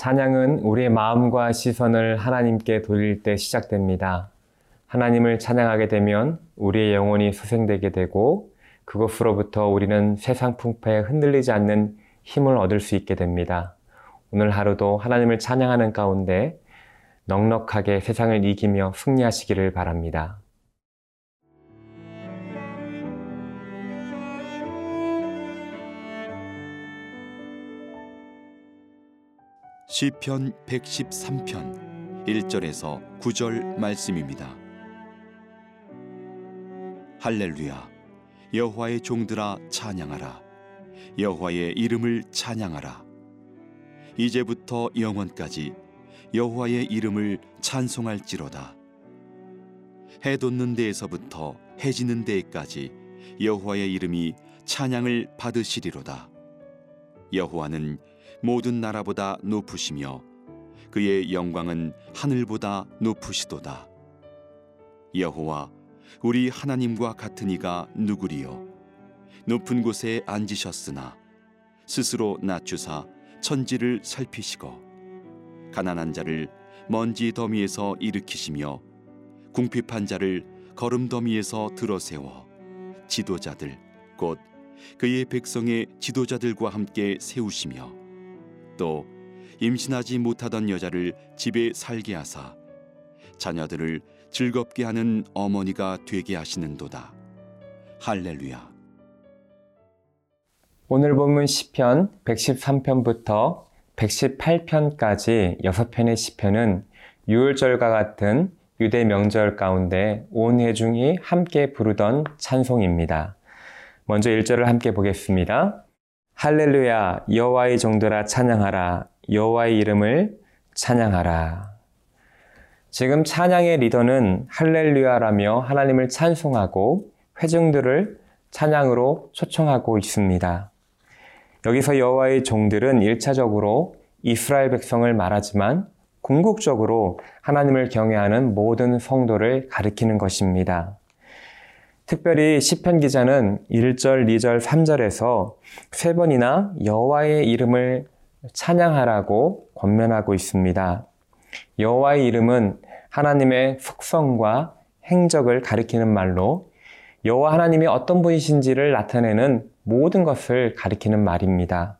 찬양은 우리의 마음과 시선을 하나님께 돌릴 때 시작됩니다. 하나님을 찬양하게 되면 우리의 영혼이 소생되게 되고 그것으로부터 우리는 세상 풍파에 흔들리지 않는 힘을 얻을 수 있게 됩니다. 오늘 하루도 하나님을 찬양하는 가운데 넉넉하게 세상을 이기며 승리하시기를 바랍니다. 시편 113편 1절에서 9절 말씀입니다. 할렐루야. 여호와의 종들아 찬양하라. 여호와의 이름을 찬양하라. 이제부터 영원까지 여호와의 이름을 찬송할지로다. 해 돋는 데에서부터 해 지는 데까지 여호와의 이름이 찬양을 받으시리로다. 여호와는 모든 나라보다 높으시며 그의 영광은 하늘보다 높으시도다. 여호와 우리 하나님과 같은 이가 누구리요? 높은 곳에 앉으셨으나 스스로 낮추사 천지를 살피시고 가난한 자를 먼지 더미에서 일으키시며 궁핍한 자를 거름 더미에서 들어세워 지도자들 곧 그의 백성의 지도자들과 함께 세우시며 또 임신하지 못하던 여자를 집에 살게 하사 자녀들을 즐겁게 하는 어머니가 되게 하시는도다. 할렐루야. 오늘 본문 시편 113편부터 118편까지 6편의 시편은 유월절과 같은 유대 명절 가운데 온 회중이 함께 부르던 찬송입니다. 먼저 1절을 함께 보겠습니다. 할렐루야 여호와의 종들아 찬양하라 여호와의 이름을 찬양하라. 지금 찬양의 리더는 할렐루야라며 하나님을 찬송하고 회중들을 찬양으로 초청하고 있습니다. 여기서 여호와의 종들은 1차적으로 이스라엘 백성을 말하지만 궁극적으로 하나님을 경외하는 모든 성도를 가리키는 것입니다. 특별히 시편 기자는 1절, 2절, 3절에서 세 번이나 여호와의 이름을 찬양하라고 권면하고 있습니다. 여호와의 이름은 하나님의 속성과 행적을 가리키는 말로 여호와 하나님이 어떤 분이신지를 나타내는 모든 것을 가리키는 말입니다.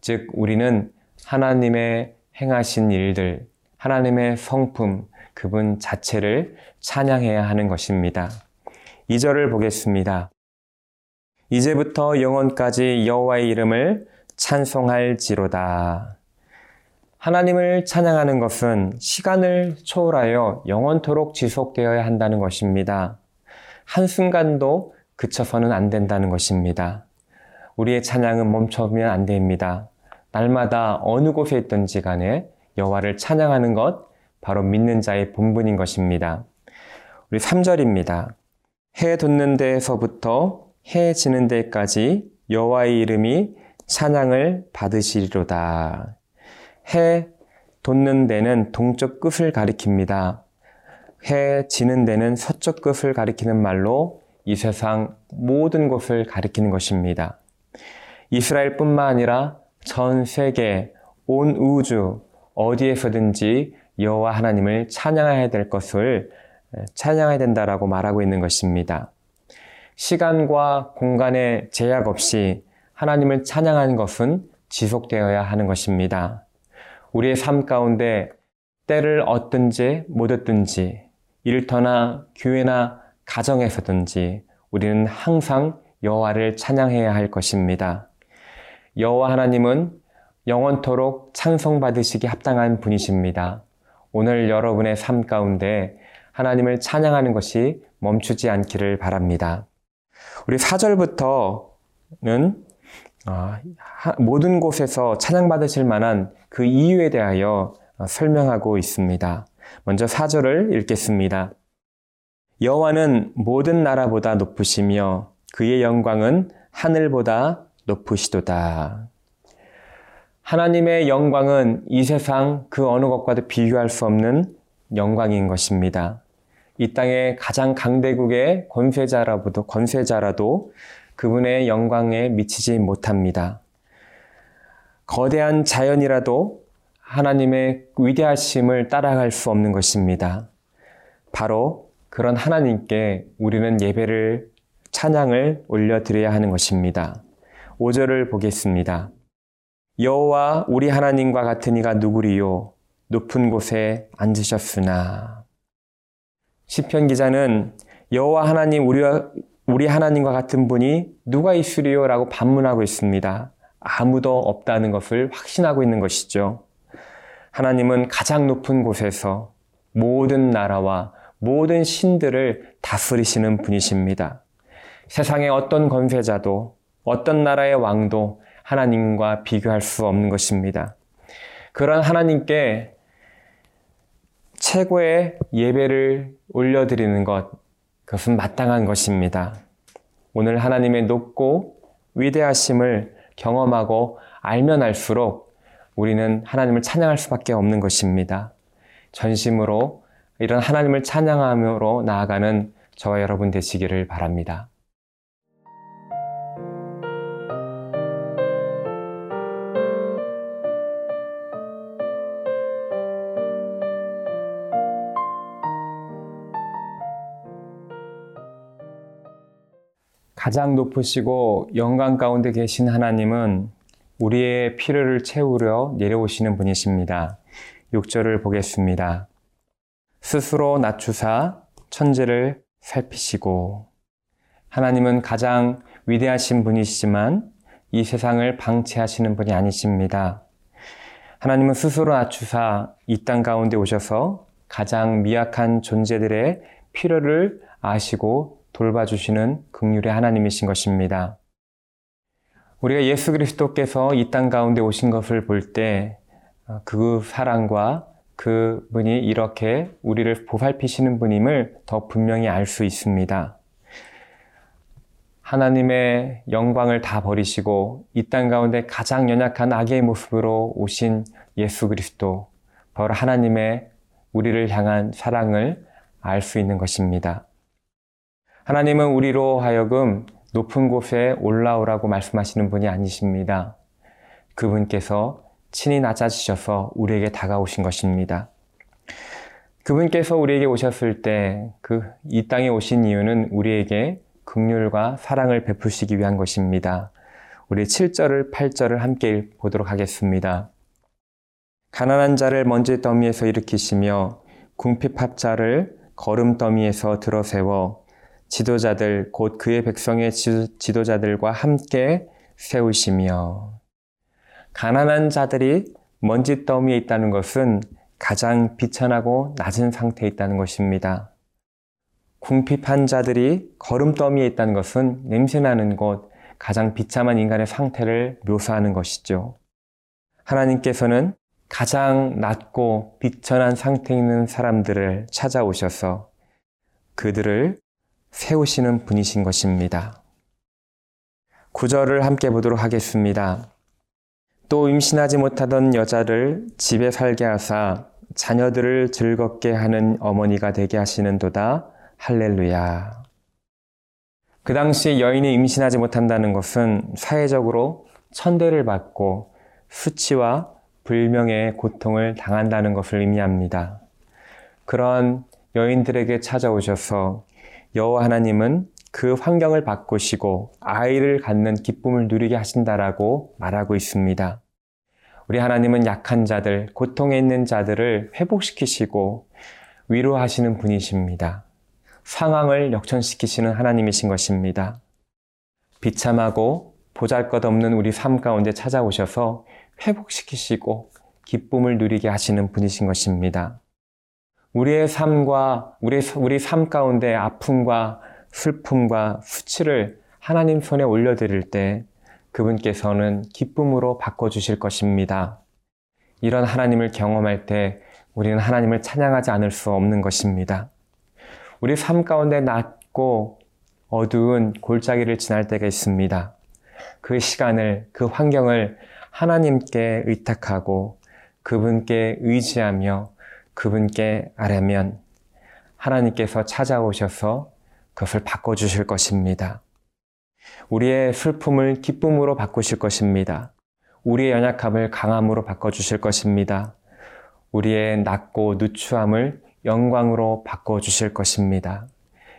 즉 우리는 하나님의 행하신 일들, 하나님의 성품, 그분 자체를 찬양해야 하는 것입니다. 2절을 보겠습니다. 이제부터 영원까지 여호와의 이름을 찬송할지로다. 하나님을 찬양하는 것은 시간을 초월하여 영원토록 지속되어야 한다는 것입니다. 한순간도 그쳐서는 안 된다는 것입니다. 우리의 찬양은 멈춰면 안 됩니다. 날마다 어느 곳에 있든지 간에 여호와를 찬양하는 것 바로 믿는 자의 본분인 것입니다. 우리 3절입니다. 해 돋는 데에서부터 해 지는 데까지 여호와의 이름이 찬양을 받으시리로다. 해 돋는 데는 동쪽 끝을 가리킵니다. 해 지는 데는 서쪽 끝을 가리키는 말로 이 세상 모든 곳을 가리키는 것입니다. 이스라엘뿐만 아니라 전 세계 온 우주 어디에서든지 여호와 하나님을 찬양해야 될 것을 찬양해야 된다라고 말하고 있는 것입니다. 시간과 공간의 제약 없이 하나님을 찬양하는 것은 지속되어야 하는 것입니다. 우리의 삶 가운데 때를 얻든지 못 얻든지 일터나 교회나 가정에서든지 우리는 항상 여호와를 찬양해야 할 것입니다. 여호와 하나님은 영원토록 찬송받으시기 합당한 분이십니다. 오늘 여러분의 삶 가운데 하나님을 찬양하는 것이 멈추지 않기를 바랍니다. 우리 4절부터는 아, 모든 곳에서 찬양받으실 만한 그 이유에 대하여 어, 설명하고 있습니다. 먼저 4절을 읽겠습니다. 여호와는 모든 나라보다 높으시며 그의 영광은 하늘보다 높으시도다. 하나님의 영광은 이 세상 그 어느 것과도 비교할 수 없는 영광인 것입니다. 이 땅의 가장 강대국의 권세자라도, 권세자라도 그분의 영광에 미치지 못합니다. 거대한 자연이라도 하나님의 위대하심을 따라갈 수 없는 것입니다. 바로 그런 하나님께 우리는 예배를 찬양을 올려드려야 하는 것입니다. 5절을 보겠습니다. 여호와 우리 하나님과 같은 이가 누구리요 높은 곳에 앉으셨으나 시편 기자는 여호와 하나님 우리와 우리 하나님과 같은 분이 누가 있으리요라고 반문하고 있습니다. 아무도 없다는 것을 확신하고 있는 것이죠. 하나님은 가장 높은 곳에서 모든 나라와 모든 신들을 다스리시는 분이십니다. 세상의 어떤 권세자도 어떤 나라의 왕도 하나님과 비교할 수 없는 것입니다. 그런 하나님께 최고의 예배를 올려드리는 것, 그것은 마땅한 것입니다. 오늘 하나님의 높고 위대하심을 경험하고 알면 알수록 우리는 하나님을 찬양할 수밖에 없는 것입니다. 전심으로 이런 하나님을 찬양함으로 나아가는 저와 여러분 되시기를 바랍니다. 가장 높으시고 영광 가운데 계신 하나님은 우리의 필요를 채우려 내려오시는 분이십니다. 6절을 보겠습니다. 스스로 낮추사 천재를 살피시고 하나님은 가장 위대하신 분이시지만 이 세상을 방치하시는 분이 아니십니다. 하나님은 스스로 낮추사 이 땅 가운데 오셔서 가장 미약한 존재들의 필요를 아시고 돌봐주시는 극률의 하나님이신 것입니다. 우리가 예수 그리스도께서 이 땅 가운데 오신 것을 볼 때 그 사랑과 그분이 이렇게 우리를 보살피시는 분임을 더 분명히 알 수 있습니다. 하나님의 영광을 다 버리시고 이 땅 가운데 가장 연약한 악의 모습으로 오신 예수 그리스도, 바로 하나님의 우리를 향한 사랑을 알 수 있는 것입니다. 하나님은 우리로 하여금 높은 곳에 올라오라고 말씀하시는 분이 아니십니다. 그분께서 친히 낮아지셔서 우리에게 다가오신 것입니다. 그분께서 우리에게 오셨을 때 그 이 땅에 오신 이유는 우리에게 극률과 사랑을 베푸시기 위한 것입니다. 우리 7절을 8절을 함께 보도록 하겠습니다. 가난한 자를 먼지 더미에서 일으키시며 궁핍합자를 걸음 더미에서 들어 세워 지도자들 곧 그의 백성의 지도자들과 함께 세우시며 가난한 자들이 먼지 더미에 있다는 것은 가장 비천하고 낮은 상태에 있다는 것입니다. 궁핍한 자들이 걸음더미에 있다는 것은 냄새나는 곳, 가장 비참한 인간의 상태를 묘사하는 것이죠. 하나님께서는 가장 낮고 비천한 상태에 있는 사람들을 찾아오셔서 그들을 세우시는 분이신 것입니다. 구절을 함께 보도록 하겠습니다. 또 임신하지 못하던 여자를 집에 살게 하사 자녀들을 즐겁게 하는 어머니가 되게 하시는도다. 할렐루야. 그 당시에 여인이 임신하지 못한다는 것은 사회적으로 천대를 받고 수치와 불명의 고통을 당한다는 것을 의미합니다. 그런 여인들에게 찾아오셔서 여호와 하나님은 그 환경을 바꾸시고 아이를 갖는 기쁨을 누리게 하신다라고 말하고 있습니다. 우리 하나님은 약한 자들, 고통에 있는 자들을 회복시키시고 위로하시는 분이십니다. 상황을 역전시키시는 하나님이신 것입니다. 비참하고 보잘 것 없는 우리 삶 가운데 찾아오셔서 회복시키시고 기쁨을 누리게 하시는 분이신 것입니다. 우리의 삶과 우리, 우리 삶 가운데 아픔과 슬픔과 수치를 하나님 손에 올려드릴 때 그분께서는 기쁨으로 바꿔주실 것입니다. 이런 하나님을 경험할 때 우리는 하나님을 찬양하지 않을 수 없는 것입니다. 우리 삶 가운데 낮고 어두운 골짜기를 지날 때가 있습니다. 그 시간을, 그 환경을 하나님께 의탁하고 그분께 의지하며 그분께 아뢰면 하나님께서 찾아오셔서 그것을 바꿔주실 것입니다. 우리의 슬픔을 기쁨으로 바꾸실 것입니다. 우리의 연약함을 강함으로 바꿔주실 것입니다. 우리의 낮고 누추함을 영광으로 바꿔주실 것입니다.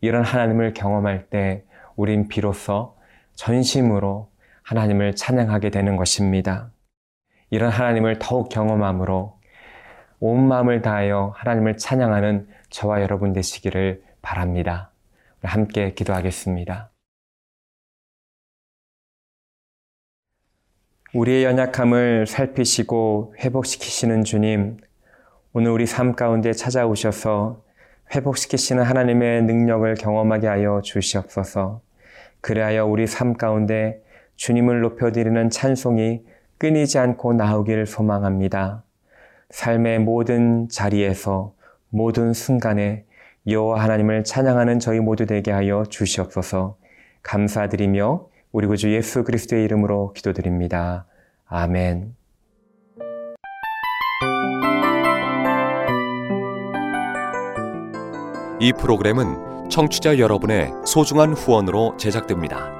이런 하나님을 경험할 때 우린 비로소 전심으로 하나님을 찬양하게 되는 것입니다. 이런 하나님을 더욱 경험함으로 온 마음을 다하여 하나님을 찬양하는 저와 여러분 되시기를 바랍니다. 함께 기도하겠습니다. 우리의 연약함을 살피시고 회복시키시는 주님, 오늘 우리 삶 가운데 찾아오셔서 회복시키시는 하나님의 능력을 경험하게 하여 주시옵소서. 그리하여 우리 삶 가운데 주님을 높여드리는 찬송이 끊이지 않고 나오기를 소망합니다. 삶의 모든 자리에서 모든 순간에 여호와 하나님을 찬양하는 저희 모두 되게 하여 주시옵소서. 감사드리며 우리 구주 예수 그리스도의 이름으로 기도드립니다. 아멘. 이 프로그램은 청취자 여러분의 소중한 후원으로 제작됩니다.